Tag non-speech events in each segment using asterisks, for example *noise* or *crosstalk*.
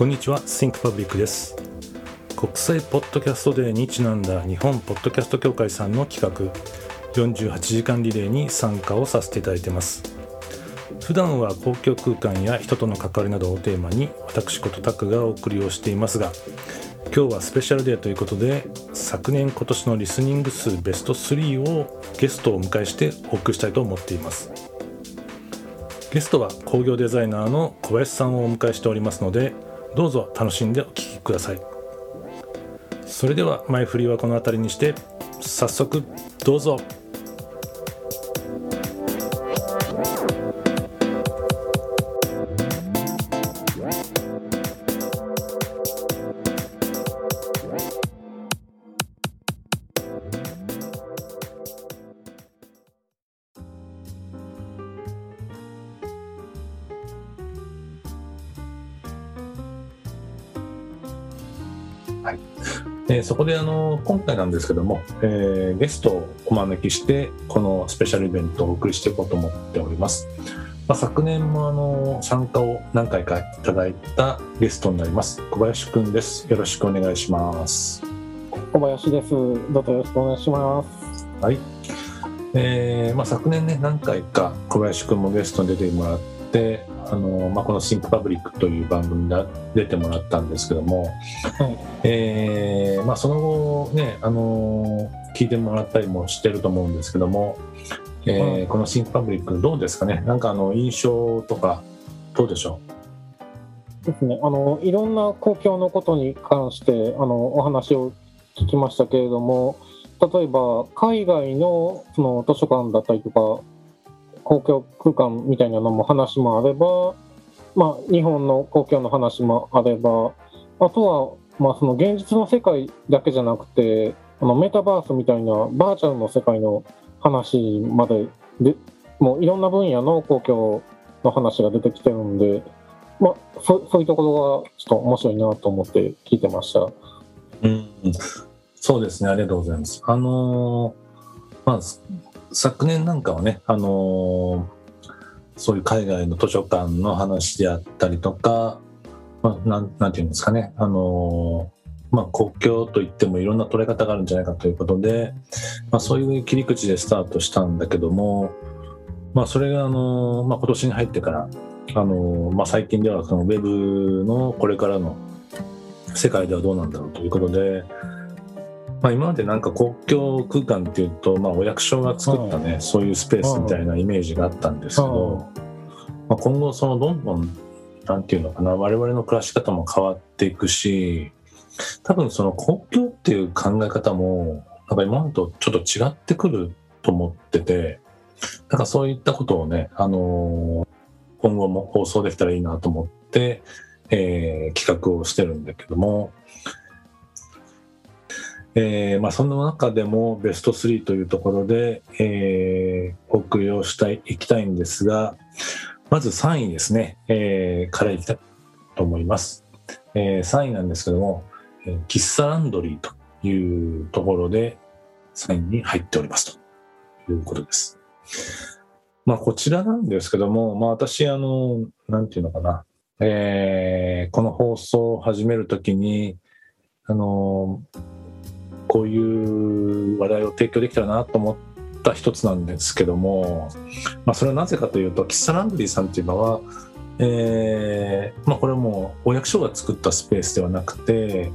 こんにちは Think Public です。国際ポッドキャストデーにちなんだ日本ポッドキャスト協会さんの企画48時間リレーに参加をさせていただいてます。普段は公共空間や人との関わりなどをテーマに私ことタクがお送りをしていますが今日はスペシャルデーということで昨年今年のリスニング数ベスト3をゲストをお迎えしてお送りしたいと思っています。ゲストは工業デザイナーの小林さんをお迎えしておりますのでどうぞ楽しんでお聴きください。それでは前振りはこの辺りにして早速どうぞ。えー、そこであの今回なんですけども、えー、ゲストをお招きしてこのスペシャルイベントをお送りしていこうと思っております、まあ、昨年もあの参加を何回かいただいたゲストになります小林くんです。よろしくお願いします。小林です。どうぞよろしくお願いします。はい、えーまあ、昨年ね何回か小林くんもゲストに出てもらってあの、まあ、この「シンクパブリックという番組に出てもらったんですけども、はい。えーまあ、その後ね、あの聞いてもらったりもしてると思うんですけども、えー、うん、この「シンクパブリックどうですかね？なんかあの印象とかどうでしょう？ですね、あのいろんな公共のことに関してあのお話を聞きましたけれども例えば海外のその図書館だったりとか公共空間みたいなのも話もあれば、まあ、日本の公共の話もあればあとは、まあ、その現実の世界だけじゃなくてあのメタバースみたいなバーチャルの世界の話まででもういろんな分野の公共の話が出てきてるんで、まあ、そそういうところがちょっと面白いなと思って聞いてました。うん、そうですねありがとうございます。あのー、まあ昨年なんかはね、あの、そういう海外の図書館の話であったりとか、まあ、なんなんていうんですかね、あの、まあ、国境といってもいろんな捉え方があるんじゃないかということで、まあ、そういう切り口でスタートしたんだけども、まあ、それが、あの、まあ、今年に入ってから、あのまあ、最近ではそのウェブのこれからの世界ではどうなんだろうということで、まあ、今までなんか公共空間っていうと、まあ、お役所が作ったね、そういうスペースみたいなイメージがあったんですけど、まあ、今後そのどんどんなんていうのかな我々の暮らし方も変わっていくし多分その公共っていう考え方もなんか今までとちょっと違ってくると思っててなんかそういったことをね、あのー、今後も放送できたらいいなと思って、えー、企画をしてるんだけども、えーまあ、その中でもベスト3というところで、えー、お送りをしたいいきたいんですがまず3位ですね、えー、からいきたいと思います、えー、3位なんですけども、えー、喫茶ランドリーというところで3位に入っておりますと。いうことです。まあ、こちらなんですけども、まあ、私、あの、なんていうのかな、えー、この放送を始めるときに、あの、こういう話題を提供できたらなと思った一つなんですけども、まあ、それはなぜかというと喫茶ランドリーさんっていうのは、えーまあ、これはもうお役所が作ったスペースではなくて、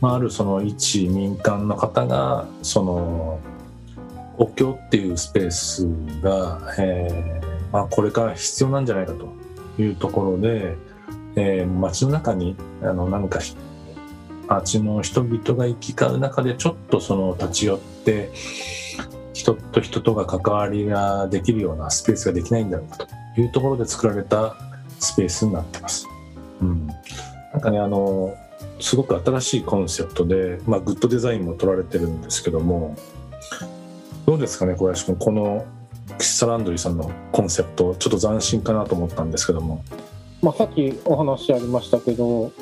まあ、あるその一民間の方がその国境っていうスペースが、えーまあ、これから必要なんじゃないかというところで、えー、街の中にあの何か町の人々が行き交う中でちょっとその立ち寄って人と人とが関わりができるようなスペースができないんだろうかというところで作られたスペースになってます。うん、なんかねあのすごく新しいコンセプトで、まあ、グッドデザインも取られてるんですけどもどうですかね小林君この喫茶ランドリーさんのコンセプトちょっと斬新かなと思ったんですけども。まあ、さっきお話ありましたけど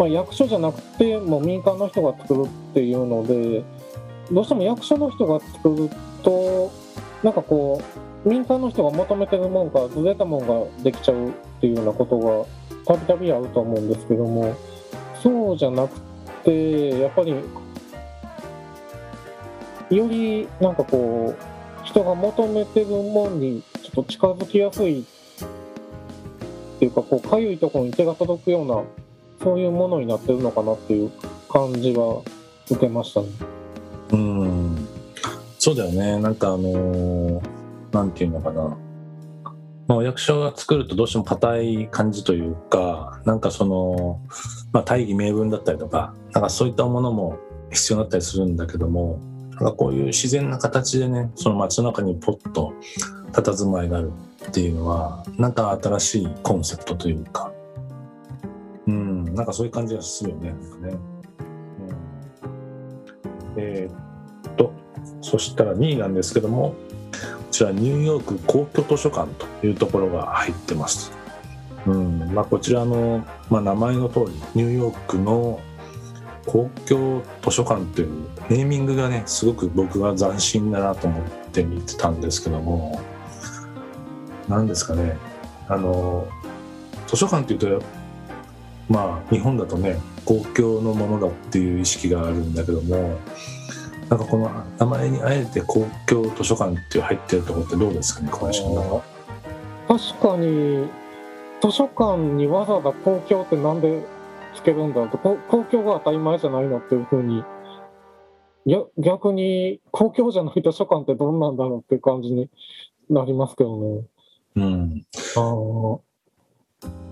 まあ、役所じゃなくても民間の人が作るっていうのでどうしても役所の人が作るとなんかこう民間の人が求めてるもんからずれたもんができちゃうっていうようなことがたびたびあると思うんですけどもそうじゃなくてやっぱりよりなんかこう人が求めてるものにちょっと近づきやすいっていうかこうかゆいところに手が届くようなそういうものになってるのかなっていう感じは受けましたね。うん。そうだよね。なんかあのーていうのかな、まあ、お役所が作るとどうしても硬い感じというかなんかその、まあ、大義名分だったりとかなんかそういったものも必要だったりするんだけどもなんかこういう自然な形でねその街の中にポッと佇まいがあるっていうのはなんか新しいコンセプトというかなんかそういう感じがするよねなんかね。うん、えーっとそしたら2位なんですけどもこちらニューヨーク公共図書館というところが入ってます。うんまあ、こちらの、まあ、名前の通りニューヨークの公共図書館というネーミングがねすごく僕は斬新だなと思って見てたんですけども何ですかねあの図書館っていうとまあ日本だとね公共のものだっていう意識があるんだけどもなんかこの名前にあえて公共図書館っていう入ってるところってどうですかね小林君は。確かに図書館にわざわざ公共ってなんでつけるんだろうとこ公共が当たり前じゃないのっていうふうにいや逆に公共じゃない図書館ってどんなんだろうっていう感じになりますけどね。うん、あー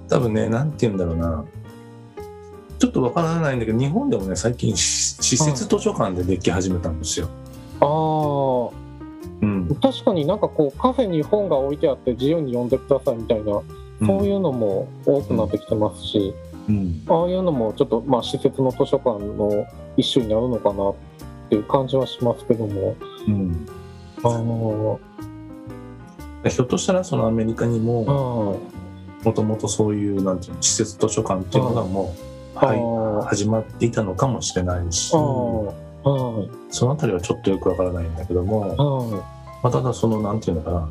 多分ねなんて言うんだろうなちょっとわからないんだけど日本でもね最近し施設図書館ででき始めたんですよ。あー。うん。確かになんかこうカフェに本が置いてあって自由に読んでくださいみたいなそういうのも多くなってきてますし、うん。ああいうのもちょっとまあ施設の図書館の一種になるのかなっていう感じはしますけども。うん。あのひょっとしたらそのアメリカにもはいもともとそういうなんていうの施設図書館っていうのがもう、はい、あ始まっていたのかもしれないしそのあたりはちょっとよくわからないんだけども、はまあ、ただそのなんていうのかな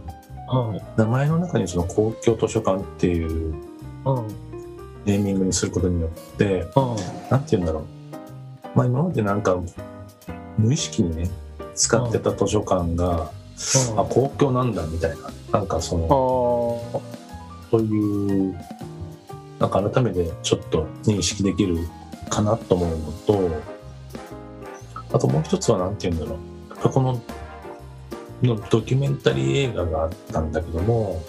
名前の中にその公共図書館っていうはいネーミングにすることによってはいなんて言うんだろう。まあ今までなんか無意識にね、使ってた図書館が、あ、公共なんだみたいな、なんかそあの、ー。そういう、なんか改めてちょっと認識できるかなと思うのと、あともう一つはなんて言うんだろう。この、のドキュメンタリー映画があったんだけども、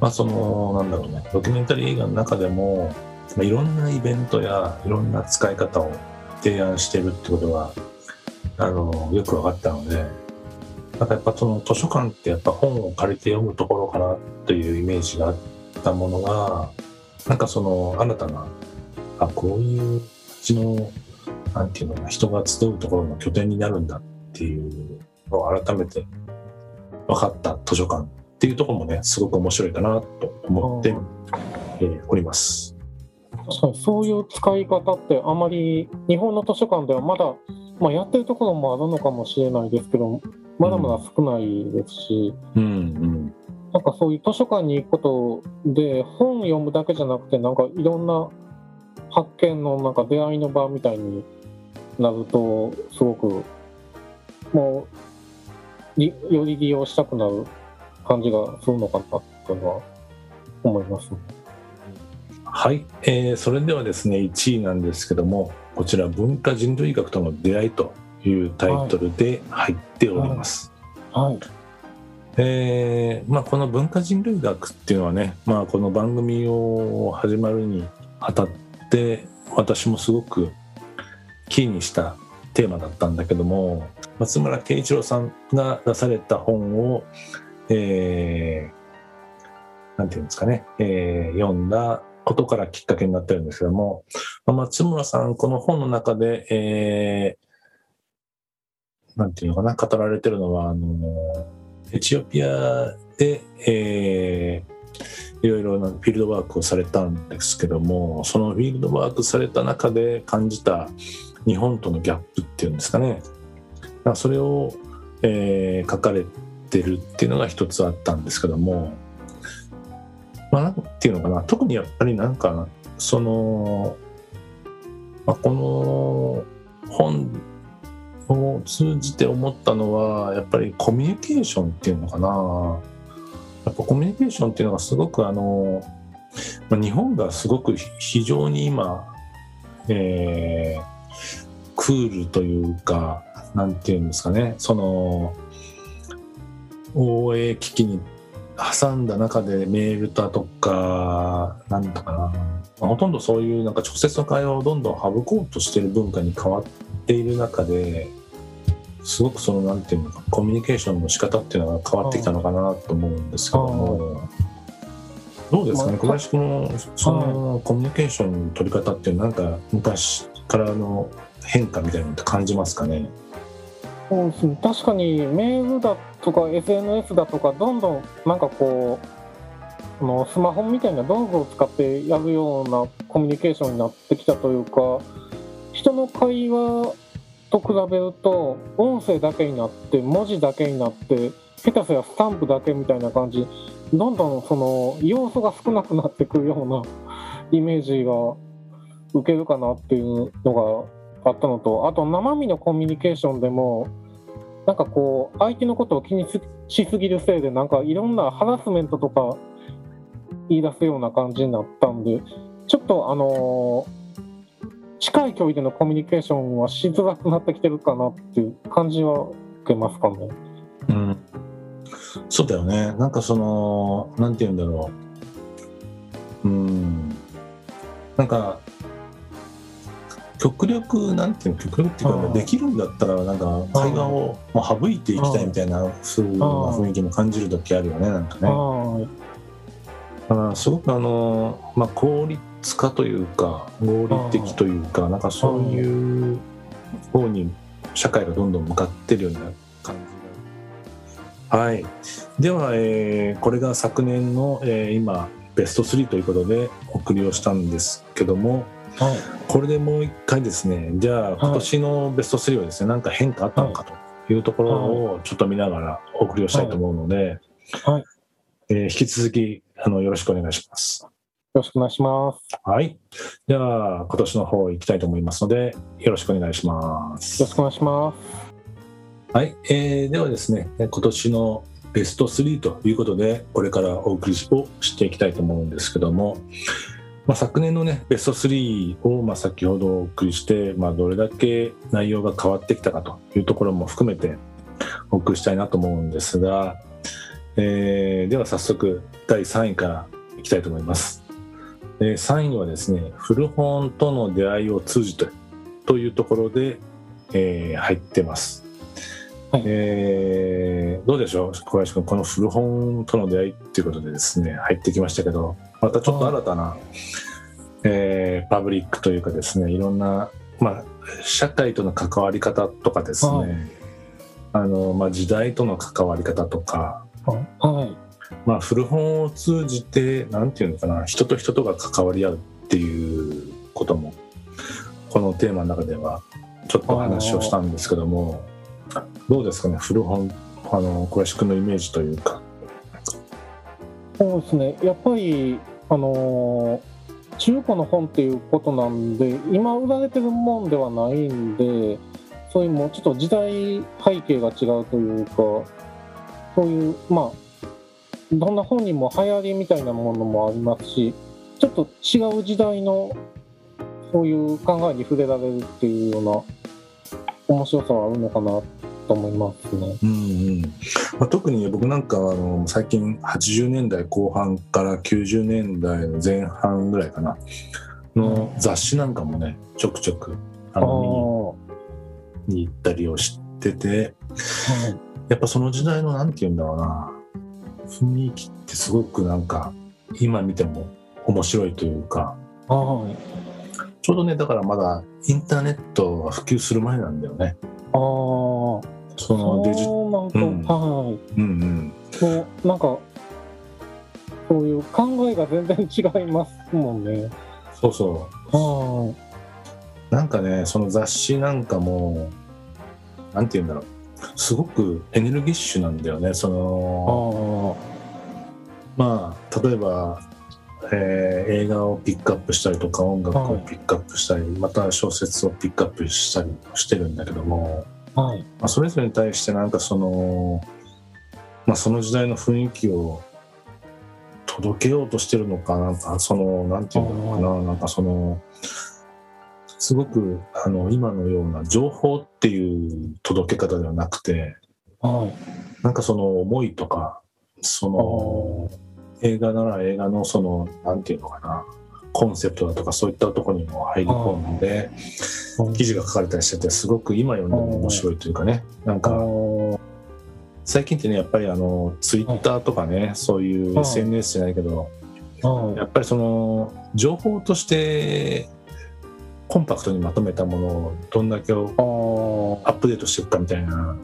まあその、なんだろうね、ドキュメンタリー映画の中でも、まあ、いろんなイベントやいろんな使い方を提案してるってことがあのよく分かったのでなんかやっぱその図書館ってやっぱ本を借りて読むところかなというイメージがあったものがなんかその新たなあこういう街のなんていうのかな人が集うところの拠点になるんだっていうのを改めて分かった図書館っていうところもねすごく面白いかなと思って、えーおります。確かにそういう使い方ってあまり日本の図書館ではまだ、まあ、やってるところもあるのかもしれないですけどまだまだ少ないですし、うんうんなんかそういう図書館に行くことで本読むだけじゃなくてなんかいろんな発見のなんか出会いの場みたいになるとすごくもうりより利用したくなる感じがするのかなっていうのは思います。はい、えーそれではですね1位なんですけどもこちら文化人類学との出会いというタイトルで入っております。はい、えーまあ、この文化人類学っていうのはね、まあ、この番組を始まるにあたって私もすごくキーにしたテーマだったんだけども松村慶一郎さんが出された本を、えーなんていうんですかね、えー読んだことからきっかけになってるんですけども、まあ松村さんこの本の中で、えーなんていうのかな語られてるのはあのエチオピアで、えーいろいろなフィールドワークをされたんですけどもそのフィールドワークされた中で感じた日本とのギャップっていうんですかね。まそれを、えー書かれてるっていうのが一つあったんですけどもまあなんていうのかな。特にやっぱりなんかその、まあ、この本を通じて思ったのはやっぱりコミュニケーションっていうのかな。やっぱコミュニケーションっていうのがすごくあの、日本がすごく非常に今、えー、クールというかなんていうんですかね。その OA 機器に挟んだ中でメールだとかなんだかな、まあ、ほとんどそういうなんか直接の会話をどんどん省こうとしてる文化に変わっている中ですごくそのなんていうのかコミュニケーションの仕方っていうのが変わってきたのかなと思うんですけども。どうですかね、小林君のそのコミュニケーションの取り方ってなんか昔からの変化みたいなのって感じますかね？そうですね。確かにメールだとか SNS だとかどんどんなんかこうのスマホみたいな道具を使ってやるようなコミュニケーションになってきたというか人の会話と比べると音声だけになって文字だけになって下手すりゃスタンプだけみたいな感じ。どんどんその要素が少なくなってくるような *laughs* イメージが受けるかなっていうのがあったのとあと生身のコミュニケーションでもなんかこう相手のことを気にしすぎるせいでなんかいろんなハラスメントとか言い出すような感じになったんでちょっとあの近い距離でのコミュニケーションはしづらくなってきてるかなっていう感じは受けますかね。うん、そうだよね。なんかそのなんて言うんだろう。うん。なんか極力なんていうの？極力っていうか、できるんだったらなんか会話をもう省いていきたいみたいなそういう雰囲気も感じる時あるよねなんかね。だからすごくあの、まあ、効率化というか合理的というかなんかそういう方に社会がどんどん向かってるような感じ。はい、では、えー、これが昨年の、えー、今ベスト3ということでお送りをしたんですけども、はい、これでもう一回ですねじゃあ今年のベスト3はですね何か変化あったのかというところをちょっと見ながらお送りをしたいと思うので、はい。えー、引き続きあのよろしくお願いします。よろしくお願いします。はい。では、今年の方行きたいと思いますので、よろしくお願いします。よろしくお願いします。はい。えー、ではですね、今年のベスト3ということで、これからお送りをしていきたいと思うんですけども、まあ、昨年のねベスト3をまあ先ほどお送りして、まあ、どれだけ内容が変わってきたかというところも含めてお送りしたいなと思うんですが、えー、では早速第3位からいきたいと思います、えー、3位にはですね古本との出会いを通じてというところで、えー、入ってます。はい、えー、どうでしょう？小林君この古本との出会いっていうことでですね入ってきましたけどまたちょっと新たな、えー、パブリックというかですねいろんな、まあ、社会との関わり方とかですね、あのまあ、時代との関わり方とか、はい。まあ、古本を通じて何て言うのかな人と人とが関わり合うっていうこともこのテーマの中ではちょっとお話をしたんですけども。どうですかね古本あの小林君のイメージというか。そうですね。やっぱりあの中古の本っていうことなんで今売られてるもんではないんでそういうもうちょっと時代背景が違うというかそういうまあどんな本にも流行りみたいなものもありますしちょっと違う時代のそういう考えに触れられるっていうような面白さはあるのかなと思いますね。うんうん。まあ、特に僕なんかあの最近80年代後半から90年代の前半ぐらいかなの雑誌なんかもねちょくちょくあの見に行ったりをしてて、はい、やっぱその時代の何て言うんだろうな。雰囲気ってすごくなんか今見ても面白いというか、はい、ちょうどねだからまだインターネットが普及する前なんだよね。ああそのデジなんか、うん、はい、うんうん。そうなんかそういう考えが全然違いますもんね。そうそう。はい。なんかねその雑誌なんかもなんて言うんだろうすごくエネルギッシュなんだよね。そのまあ例えばえー映画をピックアップしたりとか音楽をピックアップしたり、また小説をピックアップしたりしてるんだけども、はい。まあ、それぞれに対してなんかその、まあ、その時代の雰囲気を届けようとしてるのかなんかそのなんていうのかななんかそのすごくあの今のような情報っていう届け方ではなくてはい。なんかその思いとかその映画なら映画のそのなんていうのかなコンセプトだとかそういったところにも入り込んで記事が書かれたりしててすごく今読んでも面白いというかね。なんあかー。最近ってねやっぱりあのツイッターとかねそういうはい。SNS じゃないけどはい。やっぱりその情報としてコンパクトにまとめたものをどんだけをアップデートしていくかみたいな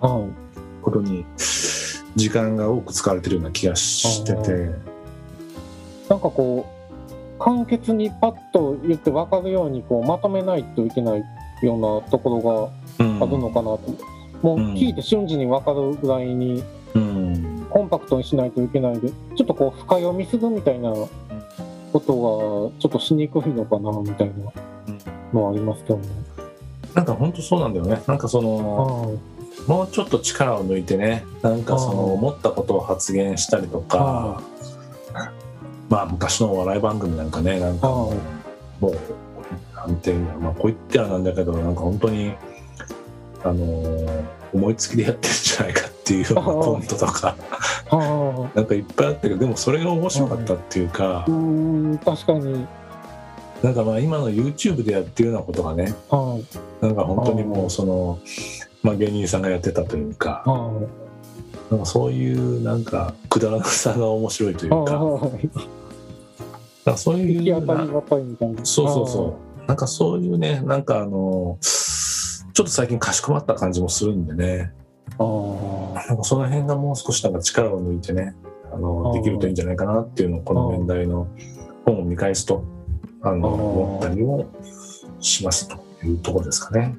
はい。ことに時間が多く使われてるような気がしてて。なんかこう、簡潔にパッと言って分かるようにこうまとめないといけないようなところうん。があるのかなと。もううん。聞いて瞬時に分かるぐらいにうん。コンパクトにしないといけないで、ちょっとこう深読みするみたいなことがちょっとしにくいのかなみたいなのはありますけどね。なんか本当そうなんだよね。なんかそのはい。もうちょっと力を抜いてね。なんかそのうん思ったことを発言したりとか。まあ昔のお笑い番組なんかねなんかもうなんていうのまあこう言ってはなんだけどなんか本当にあのー思いつきでやってるんじゃないかっていうようなコントとか。はなんかいっぱいあったけどでもそれが面白かったっていうか。い。うーん、確かに。なんかまあ今の YouTube でやってるようなことがねはい。なんか本当にもうそのまあ芸人さんがやってたというかはなんかそういうなんかくだらなさが面白いといい。うかかそういう。そうそうそうなんかそういうねなんかあのちょっと最近かしこまった感じもするんでねなんかその辺がもう少しなんか力を抜いてねあのできるといいんじゃないかなっていうのをこの年代の本を見返すとあの思ったりもしますというところですかね。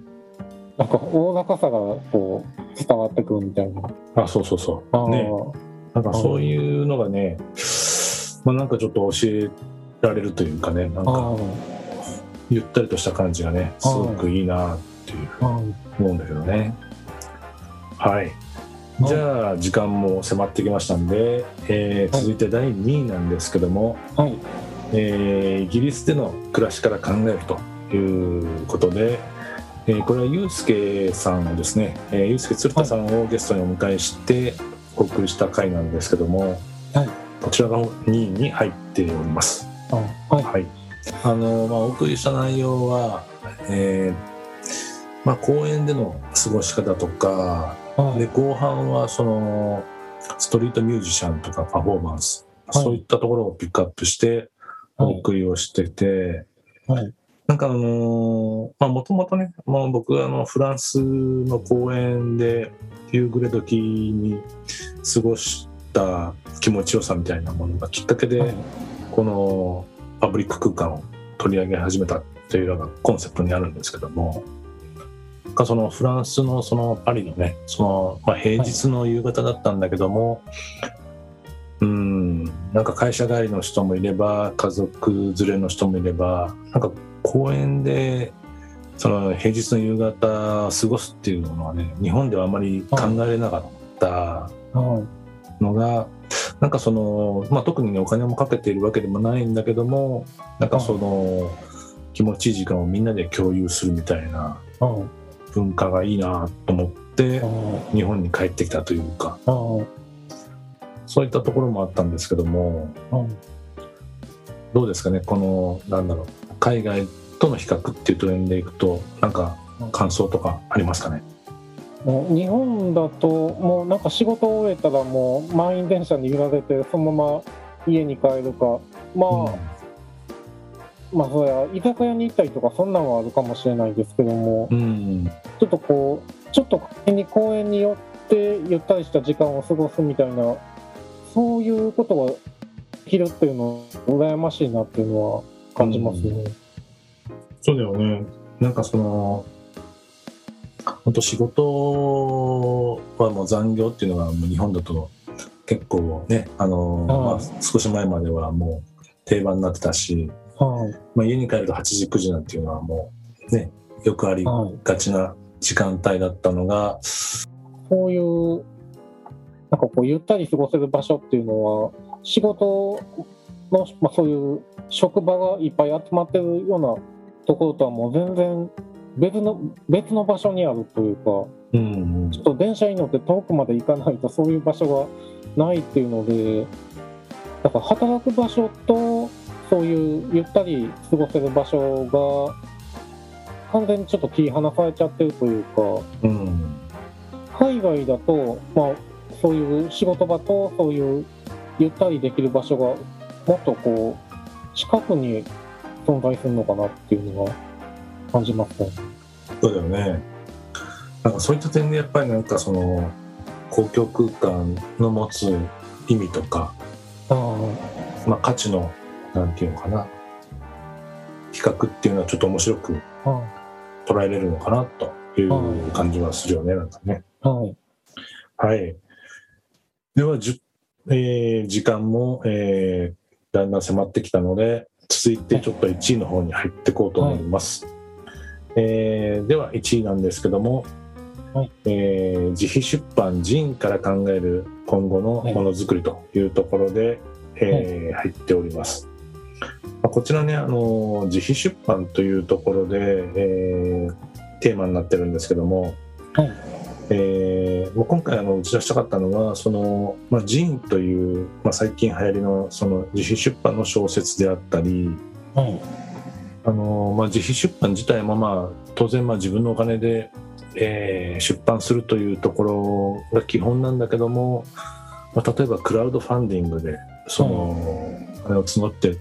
なんか大高さがこう伝わってくるみたいな。あそうそうそう。ねなんかそういうのがね、まあ、なんかちょっと教えられるというかねなんかゆったりとした感じがねすごくいいなっていうふうにはい思うんだけどね。はい。じゃあ時間も迫ってきましたんで、えーはい続いて第2位なんですけども、はい。えーイギリスでの暮らしから考えるということで、えーこれはユうスケさんをですね、えー、ユうスケ鶴田さんをゲストにお迎えしてお送りした回なんですけども、はい。こちらが2位に入っております。あはい。はい、あのまあお送りした内容は、えーまあ、公園での過ごし方とかはい。で後半はそのストリートミュージシャンとかパフォーマンス、はい。そういったところをピックアップしてお送りをしてて、はい。なんかあのまあもともとね、まあ、僕はあのフランスの公園で夕暮れ時に過ごした気持ちよさみたいなものがきっかけで、はいこのパブリック空間を取り上げ始めたというのがコンセプトにあるんですけどもそのフランスのそのパリのねその、まあ、平日の夕方だったんだけども、うんなんか会社帰りの人もいれば家族連れの人もいればなんか公園でその平日の夕方過ごすっていうのはね日本ではあまり考えられなかったはい。のがなんかその、まあ、特にねお金もかけているわけでもないんだけどもなんかその気持ちいい時間をみんなで共有するみたいなはい。文化がいいなと思っては日本に帰ってきたというか。そういったところもあったんですけどもはい。どうですかねこのなんだろう海外との比較っていうトレンドでいくとなんか感想とかありますかね？もう日本だともうなんか仕事を終えたらもう満員電車に揺られてそのまま家に帰るかまあ、まあそりゃ居酒屋に行ったりとかそんなんはあるかもしれないですけどもうん、うんちょっとこうちょっと公園に寄ってゆったりした時間を過ごすみたいなそういうことができるっていうの羨ましいなっていうのは感じますね。そうだよね。なんかその、本当仕事はもう残業っていうのがもう日本だと結構ね、あの、うんまあ、少し前まではもう定番になってたし、はい。まあ、家に帰ると8時9時なんていうのはもうねよくありはい。がちな時間帯だったのがそういう、なんかこう、ゆったり過ごせる場所っていうのは、仕事の、まあ、そういう職場がいっぱい集まってるようなところとはもう全然別の、別の場所にあるというか、うんちょっと電車に乗って遠くまで行かないとそういう場所がないっていうので、だから働く場所と、そういうゆったり過ごせる場所が、完全にちょっと切り離されちゃってるというか、うん。海外だと、まあ、そういう仕事場とそういうゆったりできる場所がもっとこう近くに存在するのかなっていうのが感じますね。そうだよねなんかそういった点でやっぱりなんかその公共空間の持つ意味とか、あまあ、価値のなんていうのかな比較っていうのはちょっと面白く捉えれるのかなという感じはするよねなんかね。いはいはい。では、えー時間も、えーだんだん迫ってきたので、続いてちょっと1位の方に入っていこうと思います。えーでは、1位なんですけども、はい。えー自費出版ジンから考える今後のものづくりというところで、えー入っております。まあこちらね、あの自費出版というところで、えーテーマになってるんですけども、はいえーもう今回あの打ち出したかったのはその、まあ、ジンという、まあ、最近流行りのその自費出版の小説であったりはいあの、まあ、自費出版自体も、まあ、当然まあ自分のお金で、えー出版するというところが基本なんだけども、まあ、例えばクラウドファンディングでその、お金を募って、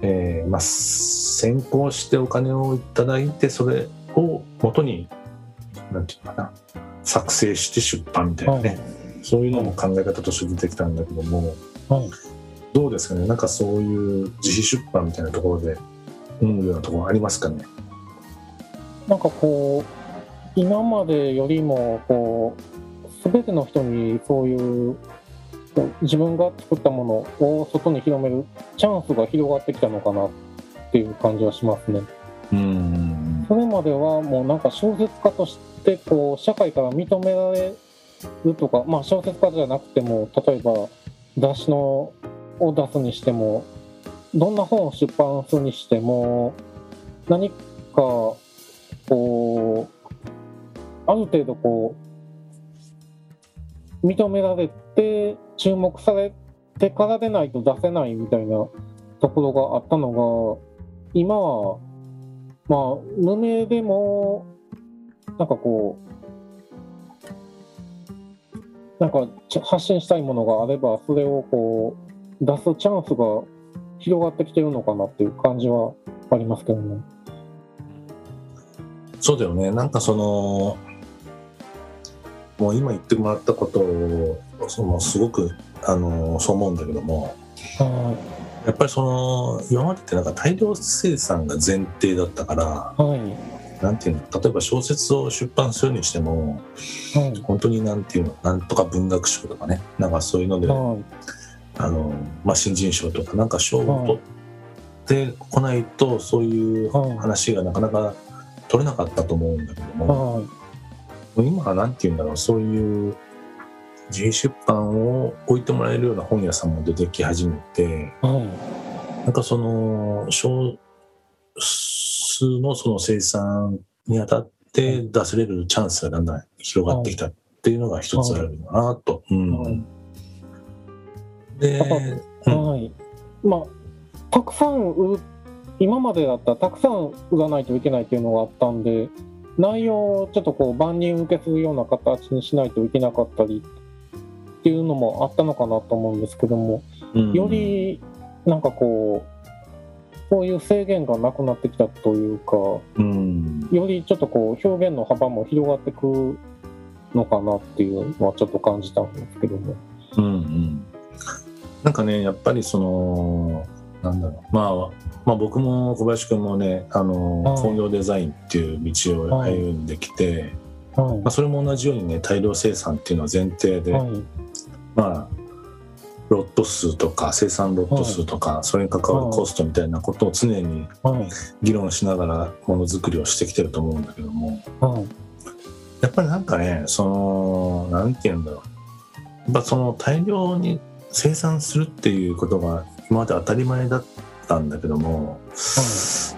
えーまあ、先行してお金をいただいてそれを元になんていうのかな。作成して出版みたいなね、はいそういうのも考え方として出てきたんだけどもはいどうですかね。なんかそういう自費出版みたいなところで思うようなところありますかね。なんかこう今までよりもこう全ての人にそういう自分が作ったものを外に広めるチャンスが広がってきたのかなっていう感じはしますね。うん。それまではもうなんか小説家としてこう社会から認められるとか、まあ、小説家じゃなくても例えば雑誌のを出すにしてもどんな本を出版するにしても何かこうある程度こう認められて注目されてからでないと出せないみたいなところがあったのが今はまあ、無名でも、なんかこう、なんかち発信したいものがあれば、それをこう、出すチャンスが広がってきてるのかなっていう感じはありますけどね。そうだよねなんかそのもう今言ってもらったことをそのすごくあのそう思うんだけどもはやっぱりその今までってなんか大量生産が前提だったからい。はい。なんていうの例えば小説を出版するにしてもはい。本当になんていうのなんとか文学賞とかねなんかそういうので、はい。あのまあ、新人賞とかなんか賞を取ってこないとそういうはい話がなかなか取れなかったと思うんだけども、はい。今はなんていうんだろうそういう自費出版を置いてもらえるような本屋さんも出てき始めてはい。なんかその少数のその生産にあたって出せれるチャンスがだんだん広がってきたっていうのが一つあるのかなと。うん。はいで、うん。はい。まあ、たくさん売る、今までだったらたくさん売らないといけないっていうのがあったんで、内容をちょっとこう万人受けするような形にしないといけなかったりっていうのもあったのかなと思うんですけども、うん。よりなんかこう、そういう制限がなくなってきたというか、うん。よりちょっとこう表現の幅も広がってくのかなっていうのはちょっと感じたんですけども。うんうん。なんかねやっぱりそのなんだろう。まあまあ僕も小林くんもねあの、はい。工業デザインっていう道を歩んできて、はい。まあ、それも同じようにね大量生産っていうのは前提で、はい。まあロット数とか生産ロット数とか、それに関わるコストみたいなことを常にはい。議論しながらものづくりをしてきてると思うんだけども。はい。やっぱりなんかねそのなんて言うんだろう。やっぱその大量に生産するっていうことが今まで当たり前だったんだけども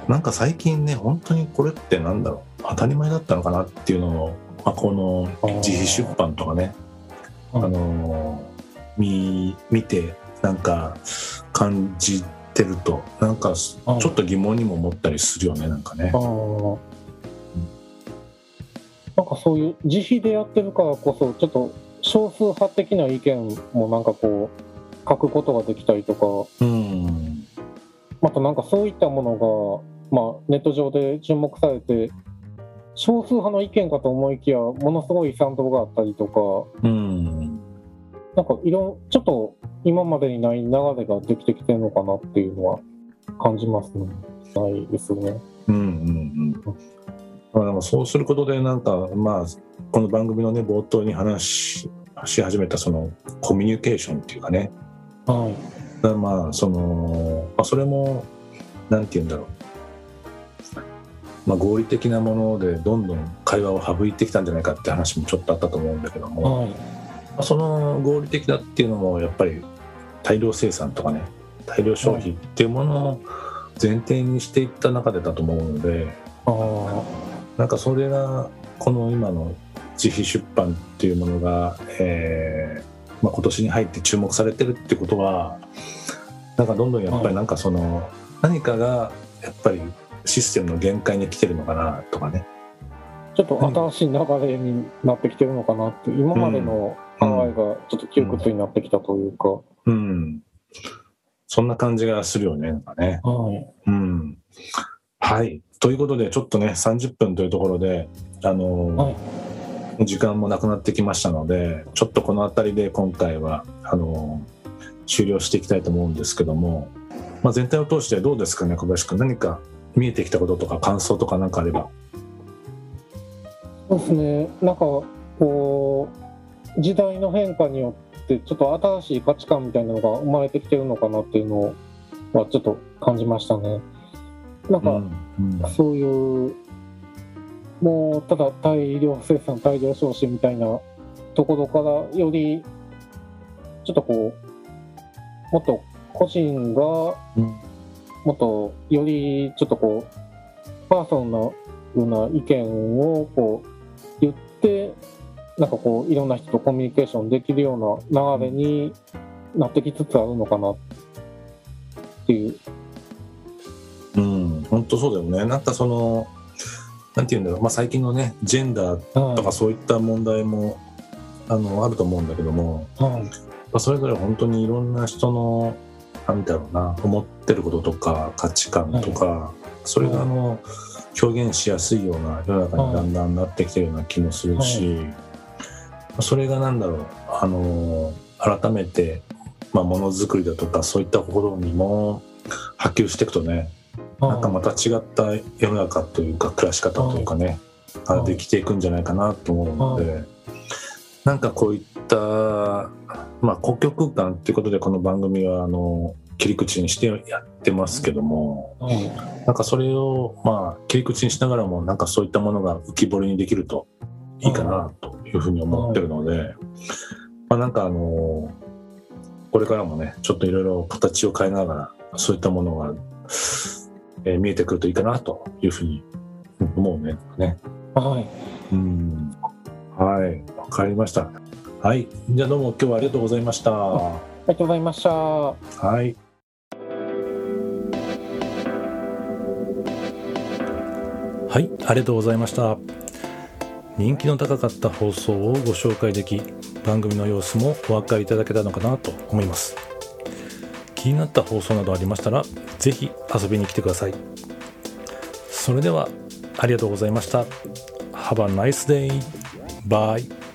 なんか最近ね本当にこれってなんだろう。当たり前だったのかなっていうのを、まあ、この自費出版とかねあはい。の見見てなんか感じてるとなんかちょはいっと疑問にも思ったりするよねなんかね。なんかそういう自費でやってるからこそちょっと少数派的な意見もなんかこう書くことができたりとか。うん。またなんかそういったものが、まあ、ネット上で注目されて少数派の意見かと思いきやものすごい賛同があったりとか。うんなんかいろんちょっと今までにない流れができてきてるのかなっていうのは感じますね。ないですよね。うんうんうんまあでもそうすることでなんかまあこの番組のね冒頭に話しし始めたそのコミュニケーションっていうかねはい。だまあその、まあ、それもなんて言うんだろう、まあ、合理的なものでどんどん会話を省いてきたんじゃないかって話もちょっとあったと思うんだけども、はい。まあその合理的だっていうのもやっぱり大量生産とかね大量消費っていうものを前提にしていった中でだと思うのでああ。なんかそれがこの今の自費出版っていうものが、えーまあ、今年に入って注目されてるってことはなんかどんどんやっぱりなんかその、何かがやっぱりシステムの限界に来てるのかなとかね。ちょっと新しい流れになってきてるのかなって、今までの考えがちょっと窮屈になってきたというか。うん、そんな感じがするよねなんかね。はい。うん、はいということでちょっとね30分というところであのーはい時間もなくなってきましたのでちょっとこの辺りで今回はあの終了していきたいと思うんですけども、まあ、全体を通してどうですかね小林君何か見えてきたこととか感想とか何かあれば。そうですね。なんか、こう、時代の変化によって、ちょっと新しい価値観みたいなのが生まれてきてるのかなっていうのはちょっと感じましたね。なんか、うんそういう、もうただ大量生産、大量消費みたいなところからより、ちょっとこう、もっと個人が、うんもっとよりちょっとこう、パーソナルな意見をこう言って、なんかこう、いろんな人とコミュニケーションできるような流れになってきつつあるのかなっていう。うん、本当そうだよね。なんかその、なんていうんだろう、まあ、最近のね、ジェンダーはいとかそういった問題も、あの、あると思うんだけども、はいまあ、それぞれ本当にいろんな人の、なんだろうな、思ってることとか価値観とか、それがあの、表現しやすいような世の中にだんだんなってきてるような気もするし、まあそれがなんだろう、あの、改めて、まあ、ものづくりだとかそういったところにも波及していくとね、なんかまた違った世の中というか暮らし方というかね、ができていくんじゃないかなと思うので、なんかこういった、まあ、公共空間っていうことでこの番組はあの切り口にしてやってますけどもはいなんかそれをまあ切り口にしながらもなんかそういったものが浮き彫りにできるといいかなというふうに思ってるので、まあ、なんかあのこれからもねちょっといろいろ形を変えながらそういったものが、えー見えてくるといいかなというふうに思うね。ねはい。うんはい、わかりました。はい、じゃあどうも今日はありがとうございました。はありがとうございました。い。はい、ありがとうございました。人気の高かった放送をご紹介でき、番組の様子もお分かりいただけたのかなと思います。気になった放送などありましたら、是非遊びに来てください。それでは、ありがとうございました。Have a nice day. Bye.